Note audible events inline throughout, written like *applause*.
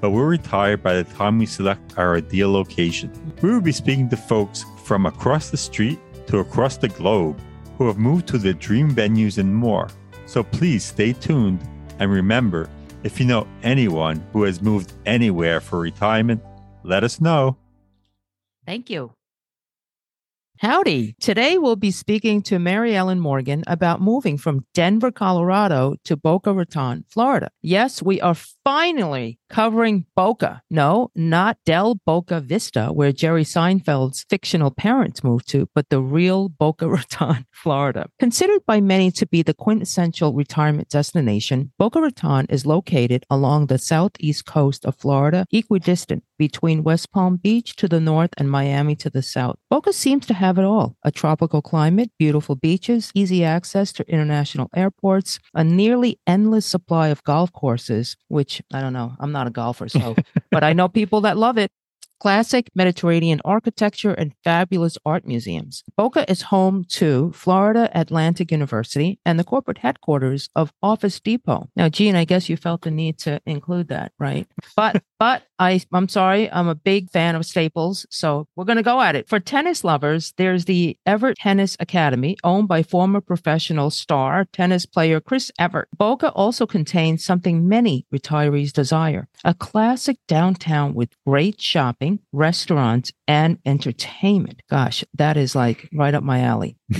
but we'll retire by the time we select our ideal location. We will be speaking to folks from across the street to across the globe who have moved to their dream venues and more. So please stay tuned and remember if you know anyone who has moved anywhere for retirement, let us know. Thank you. Howdy. Today we'll be speaking to Mary Ellen Morgan about moving from Denver, Colorado to Boca Raton, Florida. Yes, we are finally covering Boca. No, not Del Boca Vista, where Jerry Seinfeld's fictional parents moved to, but the real Boca *laughs* Raton, Florida. Considered by many to be the quintessential retirement destination, Boca Raton is located along the southeast coast of Florida, equidistant between West Palm Beach to the north and Miami to the south. Boca seems to have it all a tropical climate, beautiful beaches, easy access to international airports, a nearly endless supply of golf courses, which I don't know, I'm not a golfer, so, *laughs* but I know people that love it classic Mediterranean architecture, and fabulous art museums. Boca is home to Florida Atlantic University and the corporate headquarters of Office Depot. Now, Gene, I guess you felt the need to include that, right? But, *laughs* but I, I'm sorry, I'm a big fan of Staples, so we're going to go at it. For tennis lovers, there's the Evert Tennis Academy, owned by former professional star tennis player Chris Evert. Boca also contains something many retirees desire a classic downtown with great shopping restaurants, and entertainment. Gosh, that is like right up my alley. *laughs*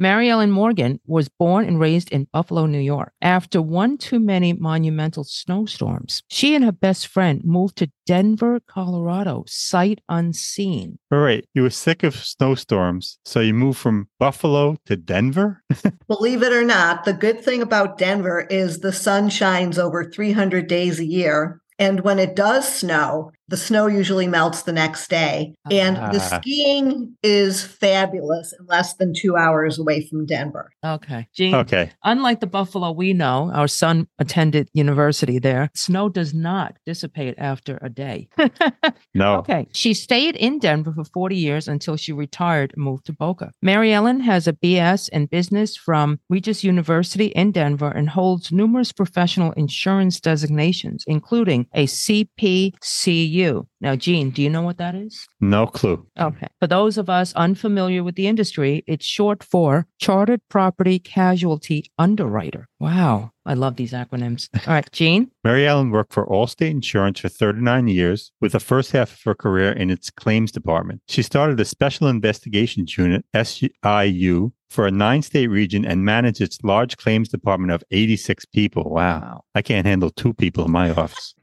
Mary Ellen Morgan was born and raised in Buffalo, New York. After one too many monumental snowstorms, she and her best friend moved to Denver, Colorado, sight unseen. All right. You were sick of snowstorms, so you moved from Buffalo to Denver? *laughs* Believe it or not, the good thing about Denver is the sun shines over 300 days a year. And when it does snow, the snow usually melts the next day. And the ah. skiing is fabulous in less than two hours away from Denver. Okay. Gene, okay. Unlike the Buffalo we know, our son attended university there. Snow does not dissipate after a day. *laughs* no. Okay. She stayed in Denver for 40 years until she retired and moved to Boca. Mary Ellen has a BS in business from Regis University in Denver and holds numerous professional insurance designations, including a CPCU now, Gene, do you know what that is? No clue. Okay. For those of us unfamiliar with the industry, it's short for Chartered Property Casualty Underwriter. Wow. I love these acronyms. *laughs* All right, Gene. Mary Ellen worked for Allstate Insurance for 39 years, with the first half of her career in its claims department. She started a Special Investigations Unit, SIU, for a nine state region and managed its large claims department of 86 people. Wow. I can't handle two people in my office.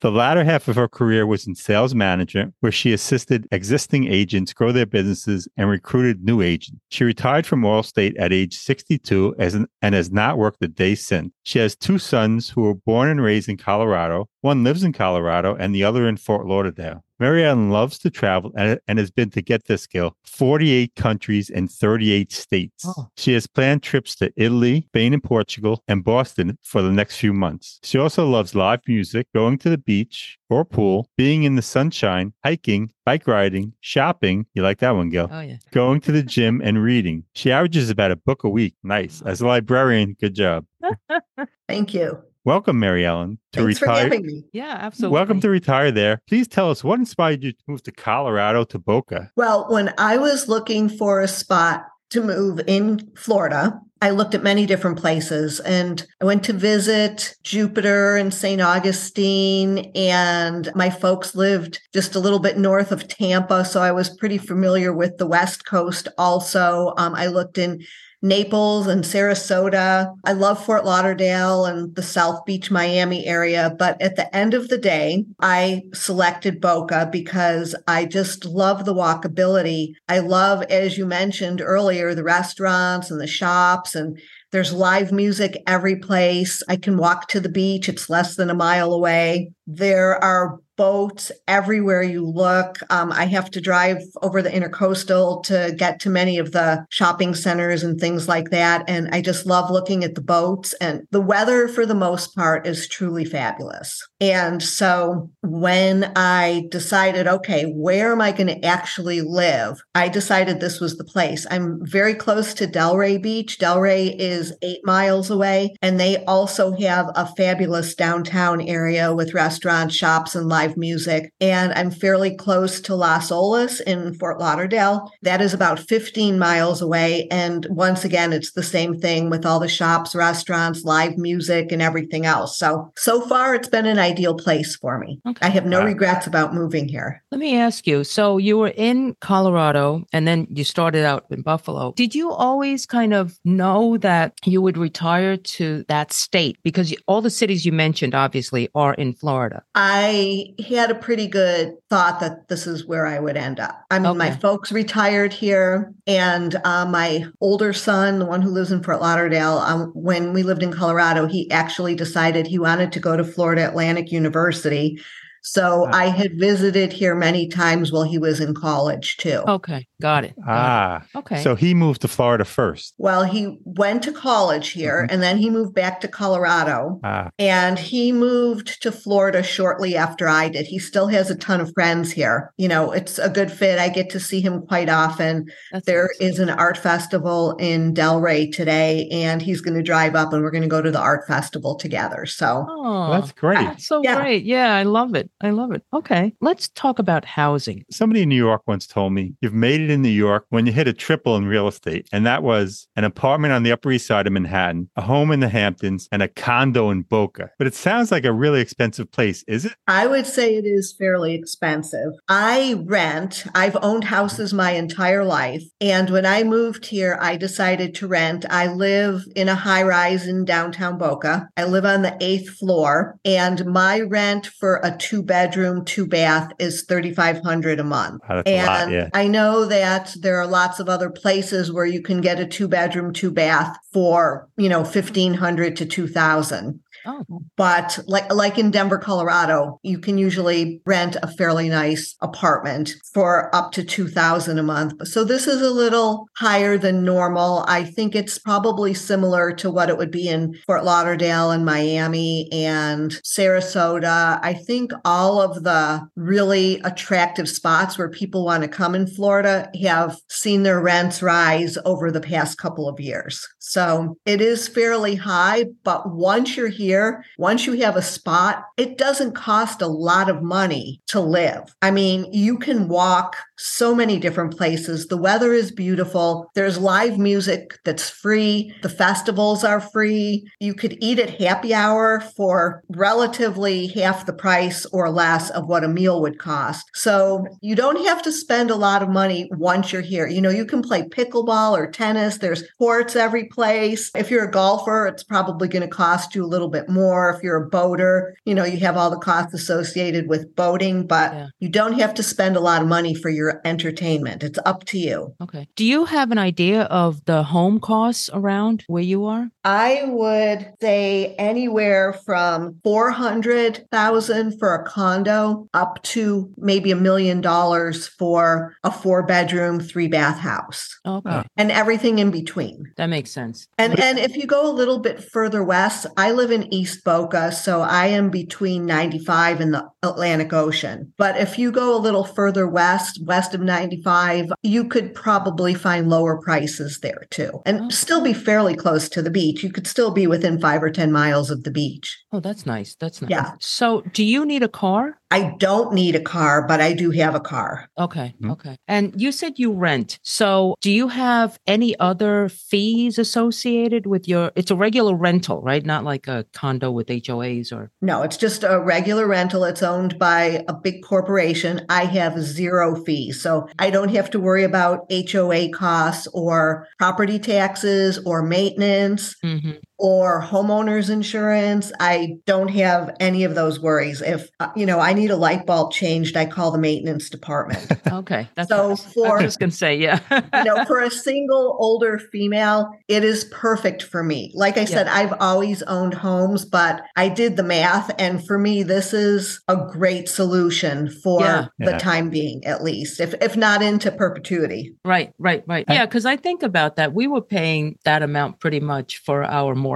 The latter half of her career was in sales management, where she assisted existing agents grow their businesses and recruited new agents. She retired from Allstate at age 62 as an, and has not worked a day since. She has two sons who were born and raised in Colorado. One lives in Colorado and the other in Fort Lauderdale. Mary Ellen loves to travel and, and, has been to get this skill 48 countries and 38 states. Oh. She has planned trips to Italy, Spain, and Portugal, and Boston for the next few months. She also loves live music, going to the beach or pool, being in the sunshine, hiking, bike riding, shopping. You like that one, Gil? Oh, yeah. Going to the gym and reading. She averages about a book a week. Nice. As a librarian, good job. *laughs* Thank you. Welcome, Mary Ellen, to Thanks retire. For having me. Yeah, absolutely. Welcome to retire there. Please tell us what inspired you to move to Colorado to Boca. Well, when I was looking for a spot to move in Florida, I looked at many different places and I went to visit Jupiter and St. Augustine. And my folks lived just a little bit north of Tampa. So I was pretty familiar with the West Coast also. Um, I looked in Naples and Sarasota. I love Fort Lauderdale and the South Beach, Miami area. But at the end of the day, I selected Boca because I just love the walkability. I love, as you mentioned earlier, the restaurants and the shops and there's live music every place. I can walk to the beach. It's less than a mile away. There are boats everywhere you look. Um, I have to drive over the intercoastal to get to many of the shopping centers and things like that. And I just love looking at the boats. And the weather, for the most part, is truly fabulous. And so when I decided, okay, where am I going to actually live? I decided this was the place. I'm very close to Delray Beach. Delray is eight miles away. And they also have a fabulous downtown area with restaurants, shops, and live live music. And I'm fairly close to Las Olas in Fort Lauderdale. That is about 15 miles away. And once again, it's the same thing with all the shops, restaurants, live music, and everything else. So, so far, it's been an ideal place for me. Okay. I have no regrets about moving here. Let me ask you so, you were in Colorado and then you started out in Buffalo. Did you always kind of know that you would retire to that state? Because all the cities you mentioned, obviously, are in Florida. I had a pretty good thought that this is where I would end up. I mean, okay. my folks retired here, and uh, my older son, the one who lives in Fort Lauderdale, um, when we lived in Colorado, he actually decided he wanted to go to Florida Atlantic University so wow. I had visited here many times while he was in college too. Okay, got it. Got ah, it. okay. So he moved to Florida first. Well, he went to college here mm-hmm. and then he moved back to Colorado. Ah. And he moved to Florida shortly after I did. He still has a ton of friends here. You know, it's a good fit. I get to see him quite often. That's there awesome. is an art festival in Delray today, and he's going to drive up and we're going to go to the art festival together. So oh, that's great. That's so yeah. great. Yeah, I love it. I love it. Okay. Let's talk about housing. Somebody in New York once told me you've made it in New York when you hit a triple in real estate. And that was an apartment on the Upper East Side of Manhattan, a home in the Hamptons, and a condo in Boca. But it sounds like a really expensive place, is it? I would say it is fairly expensive. I rent, I've owned houses my entire life. And when I moved here, I decided to rent. I live in a high rise in downtown Boca. I live on the eighth floor, and my rent for a two bedroom, two bath is 3500 a month. Oh, and lot, yeah. I know that there are lots of other places where you can get a two bedroom, two bath for, you know, 1500 to 2000. Oh. But like like in Denver, Colorado, you can usually rent a fairly nice apartment for up to 2000 a month. So this is a little higher than normal. I think it's probably similar to what it would be in Fort Lauderdale and Miami and Sarasota. I think all of the really attractive spots where people want to come in Florida have seen their rents rise over the past couple of years. So it is fairly high, but once you're here once you have a spot, it doesn't cost a lot of money to live. I mean, you can walk so many different places. The weather is beautiful. There's live music that's free. The festivals are free. You could eat at happy hour for relatively half the price or less of what a meal would cost. So you don't have to spend a lot of money once you're here. You know, you can play pickleball or tennis. There's courts every place. If you're a golfer, it's probably going to cost you a little bit bit more. If you're a boater, you know, you have all the costs associated with boating, but Yeah. you don't have to spend a lot of money for your entertainment. It's up to you. Okay. Do you have an idea of the home costs around where you are? I would say anywhere from 400,000 for a condo up to maybe a million dollars for a four bedroom, three bath house Okay. Oh. and everything in between. That makes sense. And and if you go a little bit further west, I live in East Boca, so I am between 95 and the Atlantic Ocean. But if you go a little further west, west of 95, you could probably find lower prices there too. And Oh. still be fairly close to the beach. You could still be within 5 or 10 miles of the beach. Oh, that's nice. That's nice. Yeah. So, do you need a car? I don't need a car, but I do have a car. Okay. Mhm. Okay. And you said you rent. So, do you have any other fees associated with your it's a regular rental, right? Not like a condo with HOAs or No, it's just a regular rental. It's owned by a big corporation. I have zero fees. So I don't have to worry about HOA costs or property taxes or maintenance Mhm. Or homeowners insurance. I don't have any of those worries. If, uh, you know, I need a light bulb changed, I call the maintenance department. *laughs* Okay. That's So nice. I for- was just gonna say, yeah. *laughs* you know, *laughs* for a single older female, it is perfect for me. Like I said, I've always owned homes, but I did the math. And for me, this is a great solution for Yeah. the Yeah. time being, at least, if, if not into perpetuity. Right, right, right. I- Yeah, because I think about that. We were paying that amount pretty much for our mortgage.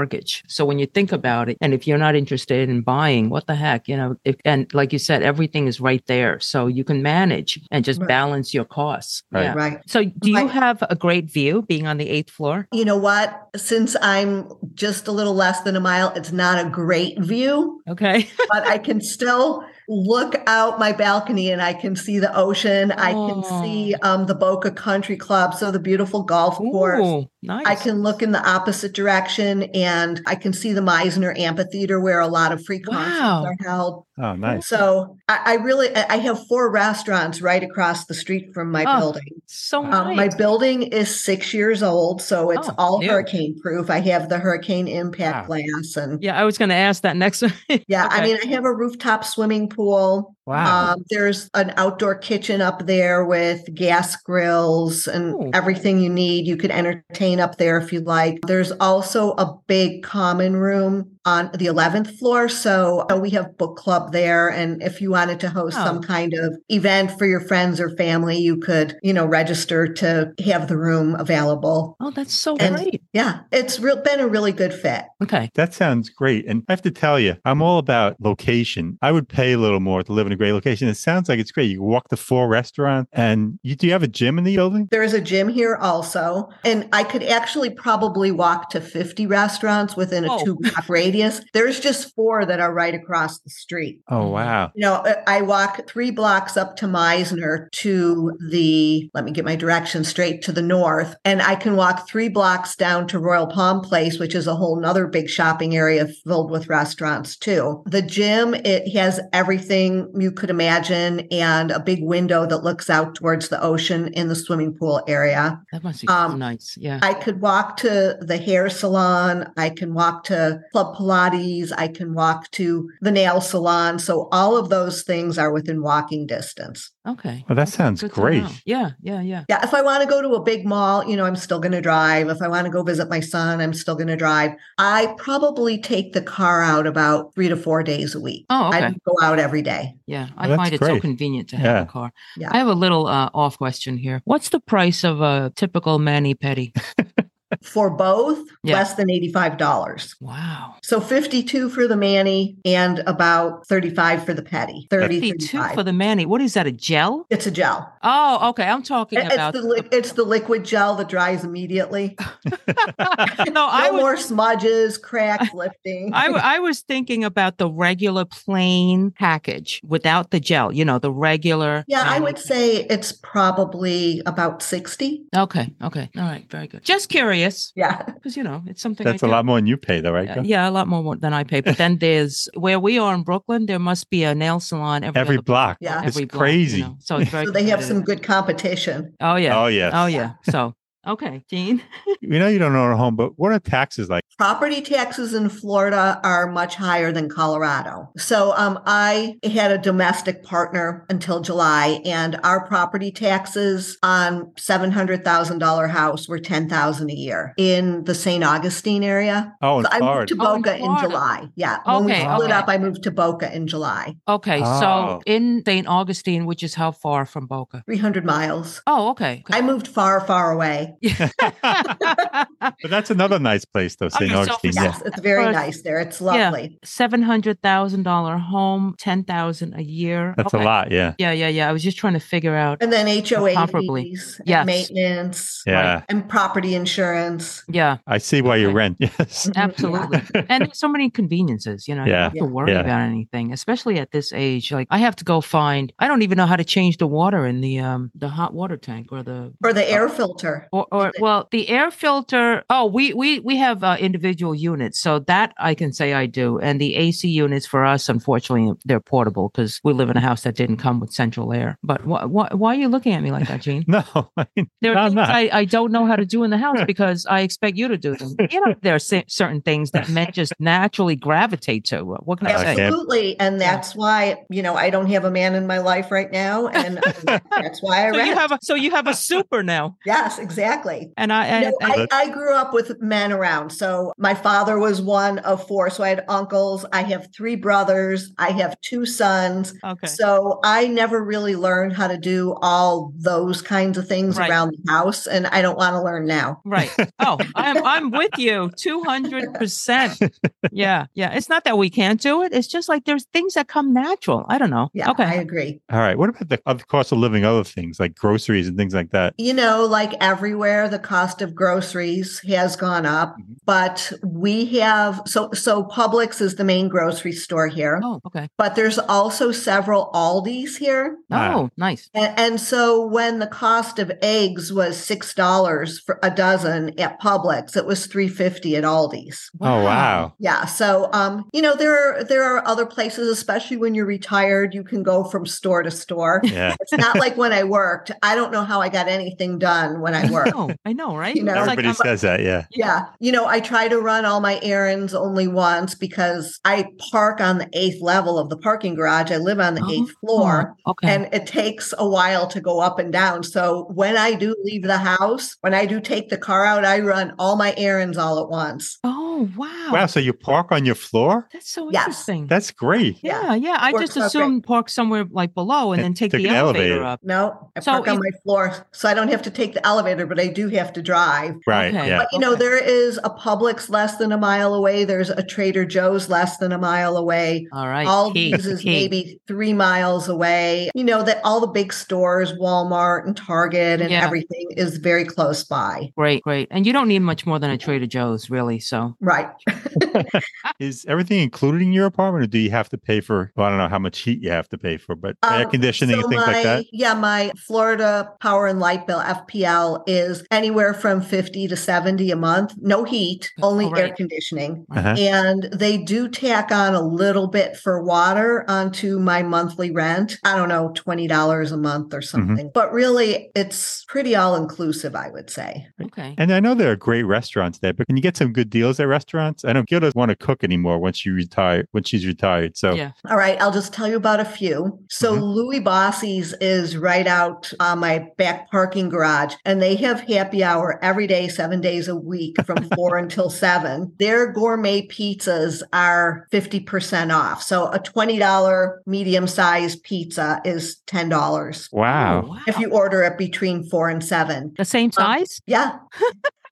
So when you think about it, and if you're not interested in buying, what the heck, you know? If, and like you said, everything is right there, so you can manage and just Right. balance your costs. Right. Yeah. Right. So do you Right. have a great view being on the eighth floor? You know what? Since I'm just a little less than a mile, it's not a great view, Okay. *laughs* but I can still look out my balcony and I can see the ocean. I can see um, the Boca Country Club, so the beautiful golf course. Ooh, nice. I can look in the opposite direction and I can see the Mizner Amphitheater where a lot of free concerts Wow. are held. Oh, nice. So I, I really I I have four restaurants right across the street from my Oh, building. so Um, my building is six years old, so it's Oh, all new. hurricane proof. I have the hurricane impact Wow. glass and yeah, I was going to ask that next. *laughs* yeah, I mean I have a rooftop swimming pool. Wow. Um, there's an outdoor kitchen up there with gas grills and Ooh. everything you need. You could entertain up there if you like. There's also a big common room on the 11th floor. So uh, we have book club there. And if you wanted to host Oh. some kind of event for your friends or family, you could, you know, register to have the room available. oh, that's so And- great. Yeah, it's real, been a really good fit. Okay. That sounds great. And I have to tell you, I'm all about location. I would pay a little more to live in a great location. It sounds like it's great. You walk to four restaurants and you do you have a gym in the building? There is a gym here also, and I could actually probably walk to 50 restaurants within a Oh. two block radius. There's just four that are right across the street. Oh wow. You know, I- I walk three blocks up to Mizner to the, let me get my directions straight, to the north. And I can walk three blocks down to Royal Palm Place, which is a whole nother big shopping area filled with restaurants too. The gym, it has everything you could imagine and a big window that looks out towards the ocean in the swimming pool area. That must be so Um, nice. Yeah. I could walk to the hair salon. I can walk to Club Pilates. I can walk to the nail salon. So all of those things are within walking distance. okay. Well, that sounds good great. Yeah. Yeah. Yeah. Yeah, if I want to go to a big mall, you know, I'm still going to drive. If I want to go visit my son, I'm still going to drive. I probably take the car out about three to four days a week. Oh, I okay. don't go out every day. Yeah, I Well, find that's it so convenient to have Yeah. a car. Yeah. I have a little uh, off question here. What's the price of a typical mani pedi? *laughs* For both, Yeah. less than $85. Wow, So 52 for the Manny and about 35 for the Petty. 30, fifty-two 35. for the Manny. What is that? A gel? It's a gel. Oh, okay. I'm talking It's about. the, li- it's the liquid gel that dries immediately. *laughs* no, I no was. more smudges, cracks, lifting. I was thinking about the regular plain package without the gel. You know, the regular. yeah, I would say it's probably about 60. Okay. Okay. All right. Very good. Just curious Yeah. because you know it's something. That's I a do. lot more than you pay though, right? Uh, yeah, a lot more than I pay. But then *laughs* there's where we are in Brooklyn. There must be a nail salon every, Every other block. Yeah. It's every block, crazy. You know? So it's very. *laughs* So they have some good competition. Oh yeah. Oh yes. Oh yeah. So Okay, Gene. *laughs* You know you don't own a home, but what are taxes like? Property taxes in Florida are much higher than Colorado. So um, I had a domestic partner until July, and our property taxes on seven hundred thousand dollar house were ten thousand a year in the St. Augustine area. Oh, in So I moved Florida. to Oh, in Boca in, July. Yeah, when we Okay, split okay. up, I moved to Boca in July. Okay, Oh. so in St. Augustine, which is how far from Boca? Three hundred miles. Oh, okay. I moved far, far away. *laughs* but that's another nice place, though, St. Okay, so Augustine. for- yeah. Yes, it's very nice there. It's Yeah. lovely. Seven hundred thousand dollar home, ten thousand a year. That's Okay. a lot. Yeah. Yeah, yeah, yeah. I was just trying to figure out. And then HOA Comparably. fees, and Yes. maintenance, Yeah. and property insurance. Yeah, I see why you rent. Yes. *laughs* absolutely. and there's so many conveniences. You know, you Yeah. don't have to worry Yeah. about anything, especially at this age. Like I have to go find. I don't even know how to change the water in the um the hot water tank or the Or the air filter. or, or well the air filter oh we we we have uh, individual units so that i can say i do and the ac units for us unfortunately they're portable because we live in a house that didn't come with central air but wh- wh- why are you looking at me like that gene *laughs* No, I mean, there are I'm things not. I, I don't know how to do in the house *laughs* because I expect you to do them. You know, there are cer- certain things that men just naturally gravitate to. What can I say? Absolutely. And that's why, you know, I don't have a man in my life right now. And um, that's why I *laughs* So rent. you have a so you have a super now, yes, exactly. And I and, No, and- I, I grew up with men around. So my father was one of four. So I had uncles. I have three brothers. I have two sons. okay. So I never really learned how to do all those kinds of things Right. around the house. And I don't want to learn now. Right. Oh, I'm I'm with you 200%. Yeah. Yeah. It's not that we can't do it. It's just like there's things that come natural. I don't know. Yeah, Okay. I agree. all right. What about the other cost of living, other things like groceries and things like that? You know, like everywhere, the cost of groceries has gone up, Mhm. but we have so so Publix is the main grocery store here, Oh, okay. but there's also several Aldi's here. Ah. Oh, nice. And, and so when the cost of eggs was six dollars for a dozen at Publix, it was three fifty at Aldi's. Oh, wow. Yeah. So um, you know, there are there are other places, especially when you're retired, you can go from store to store. Yeah. It's not like when I worked. I don't know how I got anything done when I worked. Oh, I know, right? *laughs* You know, It's like Everybody I'm- says that. Yeah. Yeah. You know, I try to run all my errands only once because I park on the eighth level of the parking garage. I live on the eighth oh, floor. Oh, okay. And it takes a while to go up and down. So when I do leave the house, when I do take the car out, I run all my errands all at once. oh, wow. Wow. So you park on your floor? That's so Yes. interesting. That's great. yeah, yeah. I Works just out great. assumed park somewhere like below and And then take took the elevator, elevator. up. No, I So park on my floor. So I don't have to take the elevator, but I do have to drive. Right. Okay. Yeah. But you know, Okay. there is a Publix less than a mile away. There's a Trader Joe's less than a mile away. All right. all key, these is key. maybe three miles away. You know that all the big stores, Walmart and Target and Yeah. everything is very close by. Great, great. And you don't need much more than a Trader Joe's, really. So Right. *laughs* *laughs* Is everything included in your apartment or do you have to pay for, well, I don't know how much heat you have to pay for, but air Um, conditioning so and things my, like that? Yeah, my Florida power and light bill FPL is anywhere from 50 to 70 a month. No heat, only Oh, right. air conditioning. Uh-huh. And they do tack on a little bit for water onto my monthly rent. I don't know, $20 a month Mm-hmm. or something. But really, it's pretty all inclusive, I would say. okay. And I know there are great restaurants there, but can you get some good deals at restaurants? I know Gil doesn't want to cook anymore once she retire when she's retired. So Yeah. All right, I'll just tell you about a few. So Mhm. Louie Bossi's is right out on my back parking garage, and they have happy hour every day, seven days a week from *laughs* four until seven. Their gourmet pizzas are 50% off. So a $20 medium sized pizza is $10 wow. If you order it between four and seven. The same um, size? Yeah. *laughs*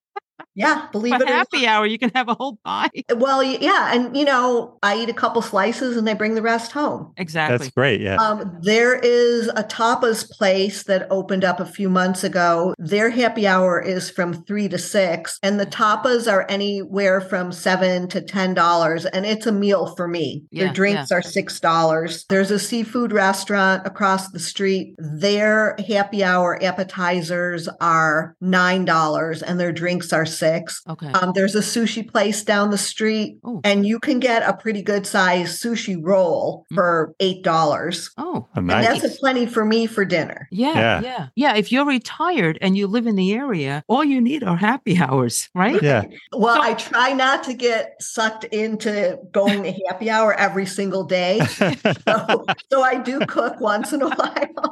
yeah, believe For it or not. happy hour, you can have a whole pie. *laughs* Well, yeah. And, you know, I eat a couple slices and they bring the rest home. Exactly. That's great. Yeah. Um, there is a tapas place that opened up a few months ago. Their happy hour is from three to six, and the tapas are anywhere from seven to ten dollars, and it's a meal for me. Yeah, Their drinks are six dollars. There's a seafood restaurant across the street. Their happy hour appetizers are nine dollars, and their drinks are six. Okay. Um, there's a sushi place down the street, Oh. and you can get a pretty good sized sushi roll Mm. for eight dollars. oh. Oh, And nice. that's a plenty for me for dinner. Yeah, Yeah. yeah, yeah. If you're retired and you live in the area, all you need are happy hours, right? yeah. Well, So- I try not to get sucked into going to happy hour every single day. *laughs* So, so I do cook once in a *laughs* while.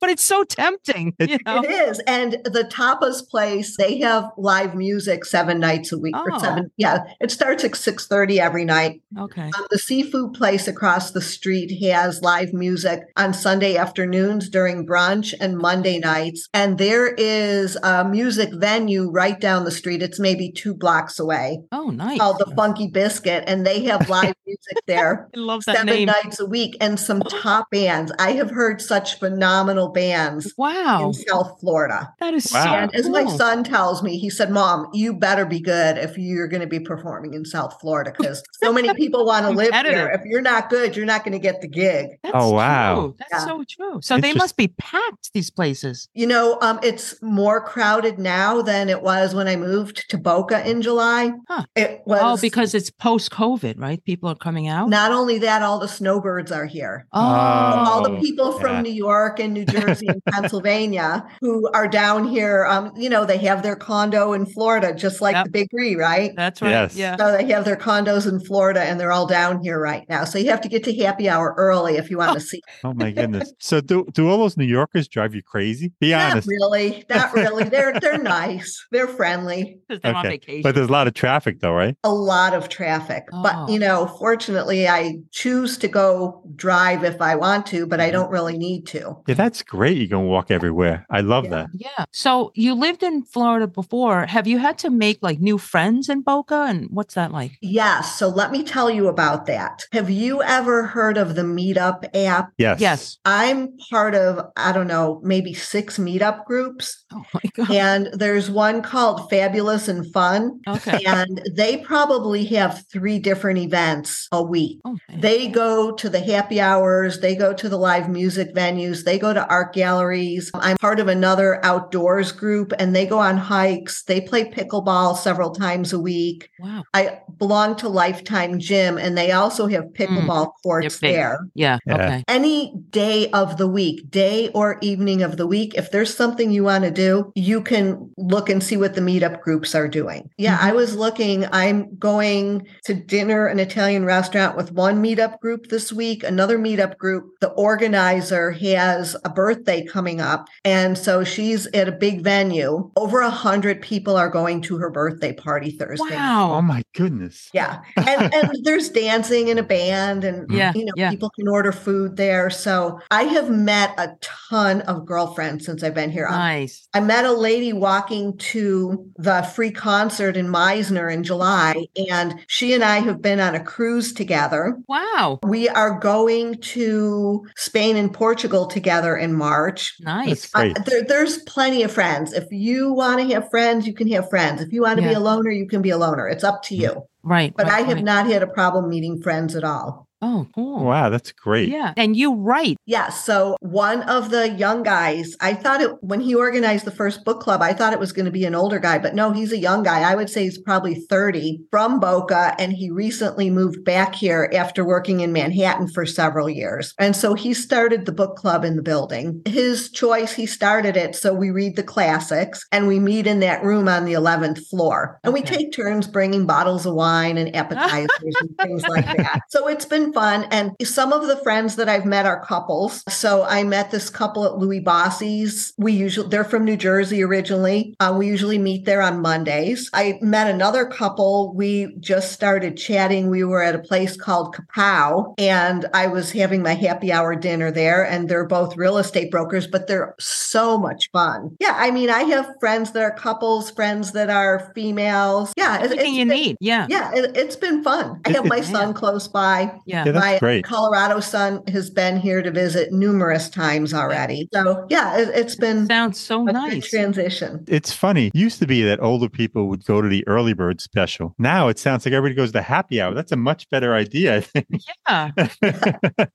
But it's so tempting. It- you know? It is. And the tapas place, they have live music seven nights a week. or Oh. seven. Yeah. It starts at 6:30 every night. Okay. Um, the seafood place across the street has live music on Sunday afternoons during brunch and Monday nights. And there is a music venue right down the street. It's maybe two blocks away Oh, nice. called the Funky Biscuit. And they have *laughs* live music there I love that seven name. nights a week and some top bands. I have heard such phenomenal bands Wow. in South Florida. That is Wow. so And as my son tells me, he said, Mom, you better be good if you're going to be performing in South Florida because so many people want to *laughs* live Competitive. here. If you're not good, you're not going to get the gig. That's Oh, wow. true. That's Yeah. so true. So they must be packed, these places. You know, um, it's more crowded now than it was when I moved to Boca in July. Huh. It was Oh, because it's post COVID, right? People are coming out. not only that, all the snowbirds are here. oh, all the Oh, people from yeah. New York and New Jersey and *laughs* Pennsylvania who are down here, um, you know, they have their condo in Florida, just like Yep. the Big Three, right? that's right. Yes. Yeah. So they have their condos in Florida and they're all down here right now. So you have to get to happy hour early if you want to *laughs* see. Oh my goodness. So do do all those New Yorkers drive you crazy? Be Not honest. really, not *laughs* really. They're they're nice. They're friendly. 'Cause they're on Okay. vacation. But there's a lot of traffic though, right? A lot of traffic, Oh. but you know, fortunately, I choose to go drive if I want to, but I mm-hmm. don't really need to. Yeah, that's great. You can walk everywhere. I love Yeah. that. yeah. So you lived in Florida before. Have you had to make like new friends in Boca? And what's that like? Yes. So let me tell you about that. Have you ever heard of the Meetup app? Yes. Yes. I'm part of, I don't know, maybe six meetup groups. Oh my God. And there's one called Fabulous and Fun. Okay. and they probably have three different events a week. Oh okay. They go to the happy hours, they go to the live music venues, they go to art galleries. I'm part of another outdoors group and they go on hikes. They play pickleball several times a week. wow. I belong to Lifetime Gym and they also have pickleball courts big. there. Yeah. Yeah. Okay. Any day of the week, day or evening of the week, if there's something you want to do, you can look and see what the meetup groups are doing. Yeah, Mhm. I was looking, I'm going to dinner, an Italian restaurant with one meetup group this week, another meetup group. The organizer has a birthday coming up. And so she's at a big venue. Over a hundred people are going to her birthday party Thursday. Wow. Oh my goodness. Yeah. And, and *laughs* there's dancing in a band and Yeah, you know yeah. people can order food there. So I have met a ton of girlfriends since I've been here. Um, Nice. I met a lady walking to the free concert in Mizner in July and she and I have been on a cruise together. Wow. We are going to Spain and Portugal together in March. Nice. That's great. Uh, there, there's plenty of friends. If you want to have friends, you can have friends. If you want to be a loner, you can be a loner. It's up to mm. you. Right. But right, I have right. not had a problem meeting friends at all. Oh, cool. Wow, that's great. Yeah. And you write. Yeah. So one of the young guys, I thought it when he organized the first book club, I thought it was going to be an older guy, but no, he's a young guy. I would say he's probably 30 from Boca. And he recently moved back here after working in Manhattan for several years. And so he started the book club in the building. His choice, he started it. So we read the classics and we meet in that room on the 11th floor. And we take turns bringing bottles of wine and *laughs* appetizers and things like that. So it's been fun. And some of the friends that I've met are couples. So I met this couple at Louie Bossi's. We usually, they're from New Jersey originally. Uh, we usually meet there on Mondays. I met another couple. We just started chatting. We were at a place called Kapow and I was having my happy hour dinner there. And they're both real estate brokers, but they're so much fun. Yeah. I mean, I have friends that are couples, friends that are females. Yeah. it- it's you been- need. Yeah. Yeah. It, it's been fun. I have my son close by. Yeah. Yeah. Yeah, that's My great. Colorado son has been here to visit numerous times already. So yeah, it, it's been Sounds so a nice. transition. It's funny. Used to be that older people would go to the early bird special. Now it sounds like everybody goes to happy hour. That's a much better idea, I think. Yeah. *laughs*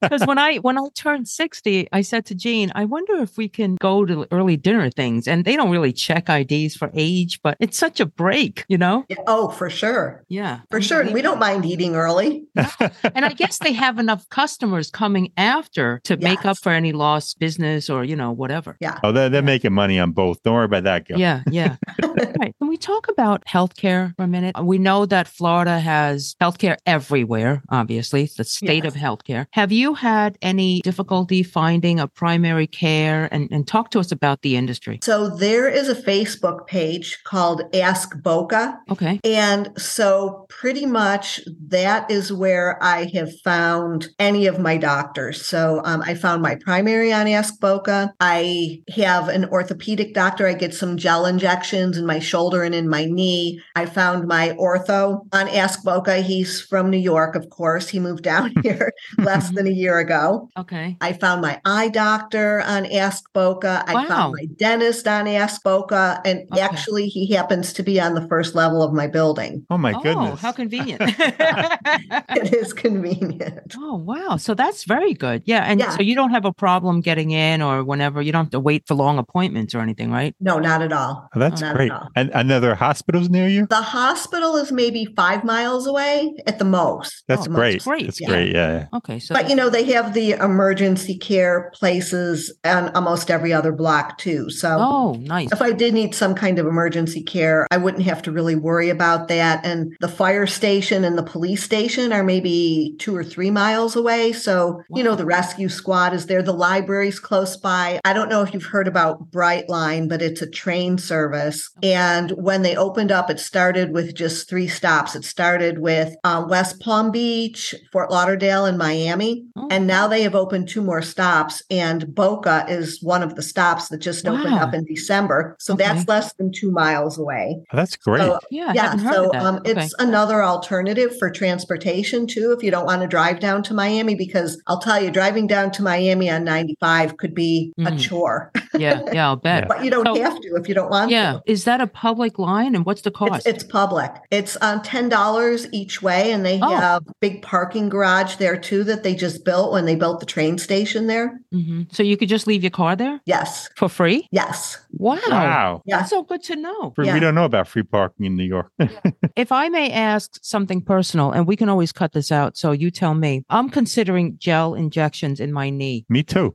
Because when I when I turned 60, I said to Gene, I wonder if we can go to early dinner things. And they don't really check IDs for age, but it's such a break, you know? Yeah, Oh, for sure. Yeah. For sure. And we don't mind eating early. and I guess they have enough customers coming after to make up for any lost business or, you know, whatever. Yeah. oh, they're, they're making money on both. Don't worry about that, Gil. Yeah, yeah. *laughs* right. We talk about healthcare for a minute? We know that Florida has healthcare everywhere, obviously, it's the state Yes. of healthcare. Have you had any difficulty finding a primary care? And, and talk to us about the industry. So there is a Facebook page called Ask Boca. Okay. And so, pretty much, that is where I have found any of my doctors. So, um, I found my primary on Ask Boca. I have an orthopedic doctor. I get some gel injections in my shoulder and in my knee. I found my ortho on Ask Boca. He's from New York, of course. He moved down *laughs* here less mm-hmm. than a year ago. Okay. I found my eye doctor on Ask Boca. I Wow. found my dentist on Ask Boca. And Okay. actually, he happens to be on the first level of my building. Oh, my oh, goodness. how *laughs* convenient. *laughs* It is convenient. oh, wow. So that's very good. Yeah. And Yeah. so you don't have a problem getting in or whenever you don't have to wait for long appointments or anything, right? No, not at all. Oh, that's Not at great. all. And another hospitals near you? The hospital is maybe five miles away at the most. That's At the most. great. great. That's Yeah. great. Yeah. Okay. So But you know, they have the emergency care places on almost every other block too. So oh, nice. if I did need some kind of emergency care, I wouldn't have to really worry about that. And the fire station and the police station are maybe two or three miles away. So, you know, the rescue squad is there. The library's close by. I don't know if you've heard about Brightline, but it's a train service. And when they opened up, it started with just three stops. It started with uh, West Palm Beach, Fort Lauderdale, and Miami. Oh. And now they have opened two more stops, and Boca is one of the stops that just opened up in December. So Okay. that's less than two miles away. Oh, that's great. So, yeah. Yeah, so um, Okay. it's another alternative for transportation too. If you don't want to drive down to Miami, because I'll tell you, driving down to Miami on 95 could be a Mhm. chore, yeah. Yeah. I'll *laughs* bet. but you don't So- have to if you don't want Yeah. to. Yeah. Is that a public line and what's the cost? it's public. It's um, ten dollars each way, and they Oh. have big parking garage there too that they just built when they built the train station there. hmm So you could just leave your car there Yes, for free? yes, Wow. wow. yeah. That's so good to know. Free- Yeah. We don't know about free parking in New York. If I may ask something personal, and we can always cut this out, so you tell me. I'm considering gel injections in my knee. Me too.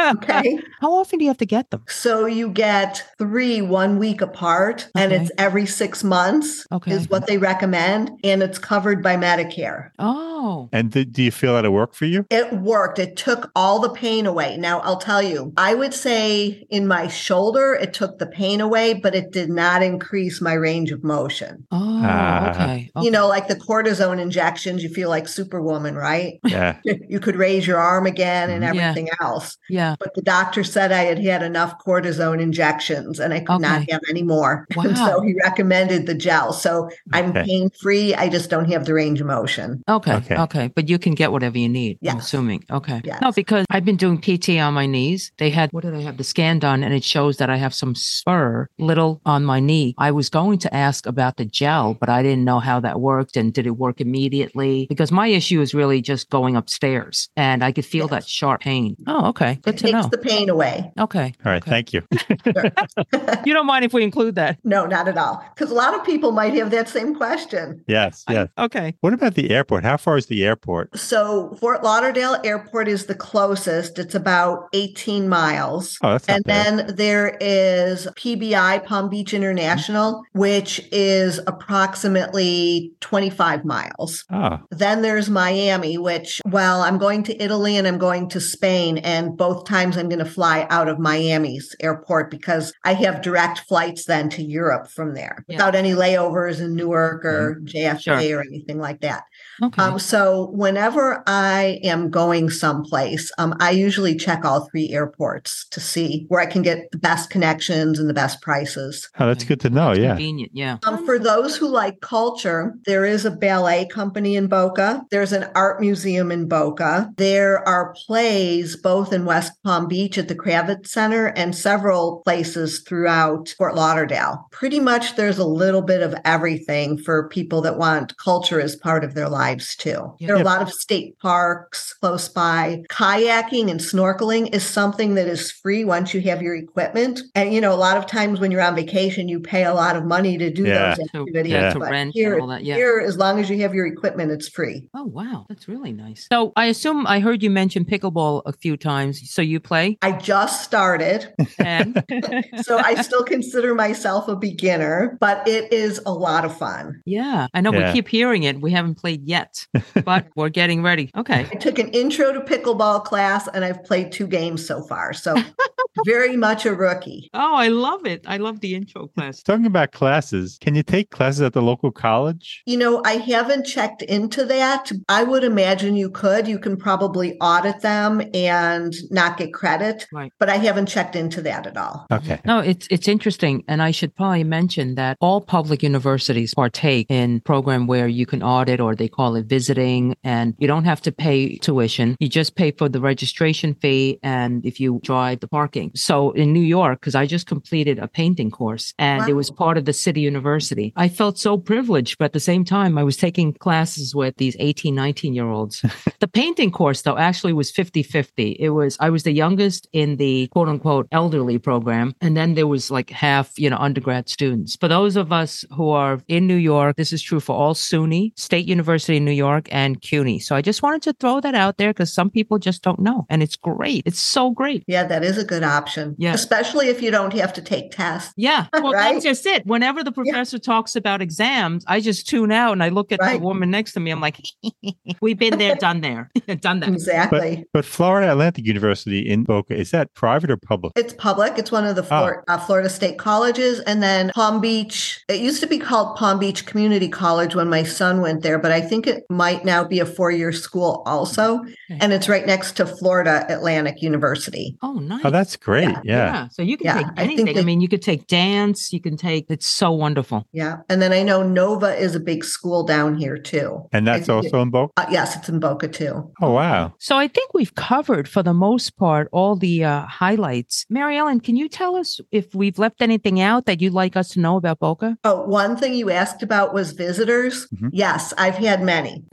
Okay. *laughs* How often do you have to get them? So you get three one week apart, and it's every six months Okay. is what they recommend, and it's covered by Medicare. Oh, And do, do you feel that it worked for you? It worked. It took all the pain away. Now, I'll tell you, I would say in my shoulder, it took the pain away, but it did not increase my range of motion. oh, Ah. okay. You know, like the cortisone injections, you feel like Superwoman, right? *laughs* Yeah. *laughs* You could raise your arm again and Mhm. Yeah. everything else. yeah. But the doctor said I had had enough cortisone injections and I could not have any more. *laughs* And so he recommended the gel. So I'm Okay. pain free. I just don't have the range of motion. Okay, Okay. okay. But you can get whatever you need, I'm assuming. Okay. Yes. No, because I've been doing PT on my knees. They had, what did I have? The scan done, and it shows that I have some spur little on my knee. I was going to ask about the gel, but I didn't know how that worked and did it work immediately? Because my issue is really just going upstairs and I could feel Yes. that sharp pain. Oh, okay. Good it to takes know. the pain away. okay. All right. Okay. Thank you. *laughs* You don't mind if we include that? No, not at all. Because a lot of people might have that same question. Yes. Yes. Okay. What about the airport? How far is the airport? So Fort Lauderdale Airport is the closest. It's about 18 miles. Oh, that's not And bad. then there is PBI, Palm Beach International, which is approximately 25 miles. Oh, Then there's Miami, which, well, I'm going to Italy and I'm going to Spain. And both times I'm going to fly out of Miami's airport because I have direct flights then to Europe from there Yeah. without any layovers in Newark or JFK Sure. or anything like that. Okay. Um, so whenever I am going someplace, um, I usually check all three airports to see where I can get the best best connections and the best prices. Oh, that's good to know. It's Yeah. Convenient. Yeah. Um, for those who like culture, there is a ballet company in Boca. There's an art museum in Boca. There are plays both in West Palm Beach at the Kravis Center and several places throughout Fort Lauderdale. Pretty much there's a little bit of everything for people that want culture as part of their lives too. There are a lot of state parks close by. Kayaking and snorkeling is something that is free once you have your equipment. And you know, a lot of times when you're on vacation, you pay a lot of money to do Yeah. those To- activities. yeah, to but rent and here, all that, yeah. here, as long as you have your equipment, it's free. Oh wow, that's really nice. So I assume I heard you mention pickleball a few times. So you play I just started, and *laughs* so I still consider myself a beginner, but it is a lot of fun. yeah, I know Yeah. we keep hearing it. We haven't played yet, *laughs* but we're getting ready. Okay. I took an intro to pickleball class and I've played two games so far. So *laughs* very much a rookie. Oh, I love it. I love the intro class. Talking about classes, can you take classes at the local college? You know, I haven't checked into that. I would imagine you could. You can probably audit them and not get credit, Right. but I haven't checked into that at all. Okay. No, it's it's interesting, and I should probably mention that all public universities partake in program where you can audit, or they call it visiting, and you don't have to pay tuition. You just pay for the registration fee, and if you drive, the parking. So in New York, because I just completed a painting course, and it was part of the city university, I felt so privileged, but at the same time, I was taking classes with these 18, 19 year olds. *laughs* the painting course, though, actually was 50 50. It was, I was the youngest in the quote unquote elderly program. And then there was like half, you know, undergrad students. For those of us who are in New York, this is true for all SUNY, State University in New York, and CUNY. So I just wanted to throw that out there because some people just don't know. And it's great. It's so great. Yeah, that is a good option. Yeah. Especially if you don't have to take tests. Yeah. *laughs* Well, Right? that's just it. Whenever the professor talks about exams, I just tune out and I look at Right. the woman next to me. I'm like, *laughs* we've been there, done there, *laughs* done that. Exactly. But Florida Atlantic University in Boca, is that private or public? It's public. It's one of the Oh. Flor- uh, Florida State colleges. And then Palm Beach, it used to be called Palm Beach Community College when my son went there, but I think it might now be a four year school also. Okay. And it's right next to Florida Atlantic University. Oh, nice. Oh, that's great. Yeah. Yeah. So you can Yeah, take anything. I, they- mean, you could take dance. You can take. It's so wonderful. Yeah. And then I know Nova is a big school down here too. And that's I also in Boca? Uh, yes, it's in Boca too. Oh, wow. So I think we've covered for the most part all the uh, highlights. Mary Ellen, can you tell us if we've left anything out that you'd like us to know about Boca? Oh, one thing you asked about was visitors. Mhm. Yes, I've had many. *laughs*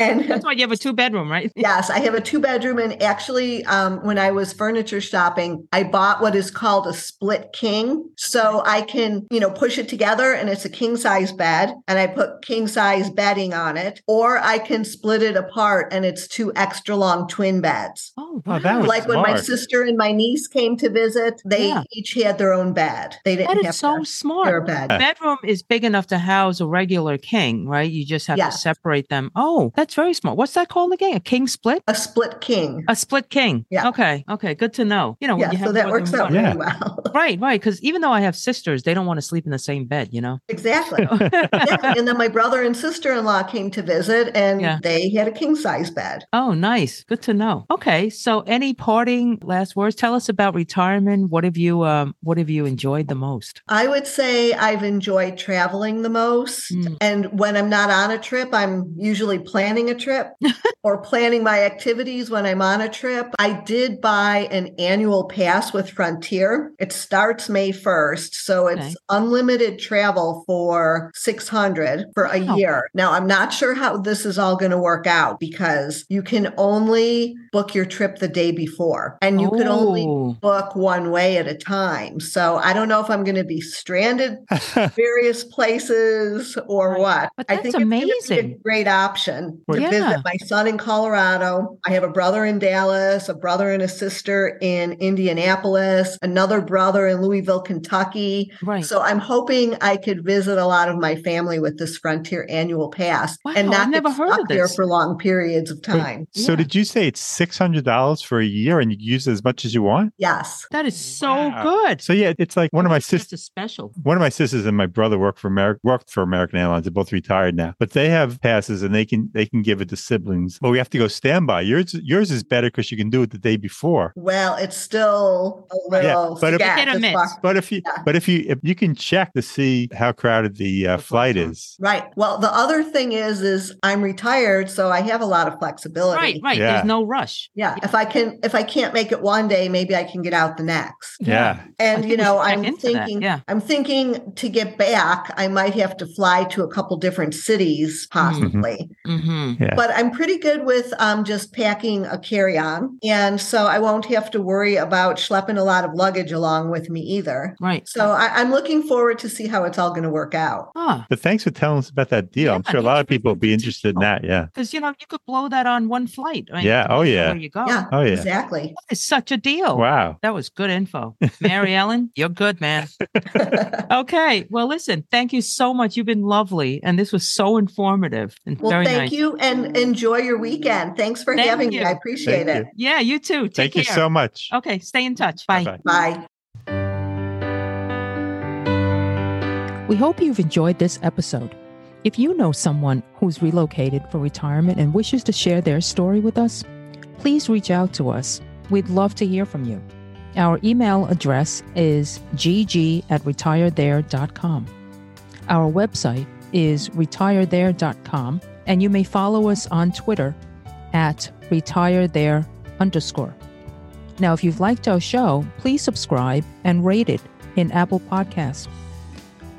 And That's why you have a two bedroom, right? Yes, I have a two bedroom. And actually, um, when I was furniture shopping, I bought what is called a split king. So I can, you know, push it together and it's a king size bed and I put king size bedding on it, or I can split it apart and it's two extra long twin beds. Oh, Oh, that wow. was Like when my sister and my niece came to visit, they Yeah. each had their own bed. They didn't is have so to smart. share a bed. bedroom is big enough to house a regular king, right? You just have to separate them. Oh, that's very smart. What's that called again? A king split? A split king. A split king. Yeah. Okay. Okay. Good to know. You know, Yeah, you have so that works out really Yeah. well. *laughs* Right, right. Because even though I have sisters, they don't want to sleep in the same bed, you know? exactly. *laughs* yeah. And then my brother and sister in law came to visit and Yeah. they had a king size bed. Oh, nice. Good to know. Okay. So any parting last words? Tell us about retirement. What have you um what have you enjoyed the most? I would say I've enjoyed traveling the most. Mm. And when I'm not on a trip, I'm usually planning a trip *laughs* or planning my activities when I'm on a trip. I did buy an annual pass with Frontier. It starts May 1st. So it's Okay. unlimited travel for 600 for a Wow. year. Now, I'm not sure how this is all going to work out because you can only book your trip the day before and you can only Oh. book one way at a time. So I don't know if I'm going to be stranded *laughs* various places or what. But I that's think it's gonna be amazing. a great option to Yeah. visit my son in Colorado. I have a brother in Dallas, a brother and a sister in Indianapolis, another brother in Louisville, Kentucky. Right. So I'm hoping I could visit a lot of my family with this Frontier annual pass Wow, and I've not never get heard stuck of there this. for long periods of time. so Yeah. did you say it's six hundred dollars for a year and you can use it as much as you want? Yes. that is so Wow. good. So yeah, it's like one of my sisters. special. One of my sisters and my brother work for America worked for American Airlines. They're both retired now, but they have passes and they can they can give it to siblings. But we have to go standby. Yours yours is better because you can do it the day before. Well, it's still a little. but if- sketch Hit miss. But if you, Yeah. but if you, if you can check to see how crowded the uh, flight is. Right. Well, the other thing is, is I'm retired, so I have a lot of flexibility. Right, right. Yeah. There's no rush. Yeah. If I can, if I can't make it one day, maybe I can get out the next. Yeah. And you know, I'm into that, thinking, yeah. I'm thinking to get back, I might have to fly to a couple different cities, possibly. Mm-hmm. Yeah. But I'm pretty good with um, just packing a carry-on, and so I won't have to worry about schlepping a lot of luggage along with me either. Right. So I, I'm looking forward to see how it's all going to work out. Ah, But thanks for telling us about that deal. I'm sure a lot of people would be interested in that. Yeah. because you know you could blow that on one flight. I mean, Yeah. Oh, yeah. There you go? Yeah, Oh, yeah. exactly. It's such a deal. Wow. That was good info. Mary *laughs* Ellen, you're good, man. *laughs* *laughs* Okay. Well, listen, thank you so much. You've been lovely. And this was so informative and Well, very thank nice. you and enjoy your weekend. Thanks for Thank having me. I appreciate Thank it. Yeah, you too. Take Thank you so much. Okay. Stay in touch. Bye. Bye-bye. Bye. We hope you've enjoyed this episode. If you know someone who's relocated for retirement and wishes to share their story with us, please reach out to us. We'd love to hear from you. Our email address is gg at retirethere.com. Our website is retirethere.com, and you may follow us on Twitter at retirethere underscore. Now, if you've liked our show, please subscribe and rate it in Apple Podcasts.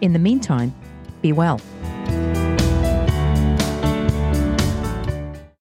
In the meantime, be well.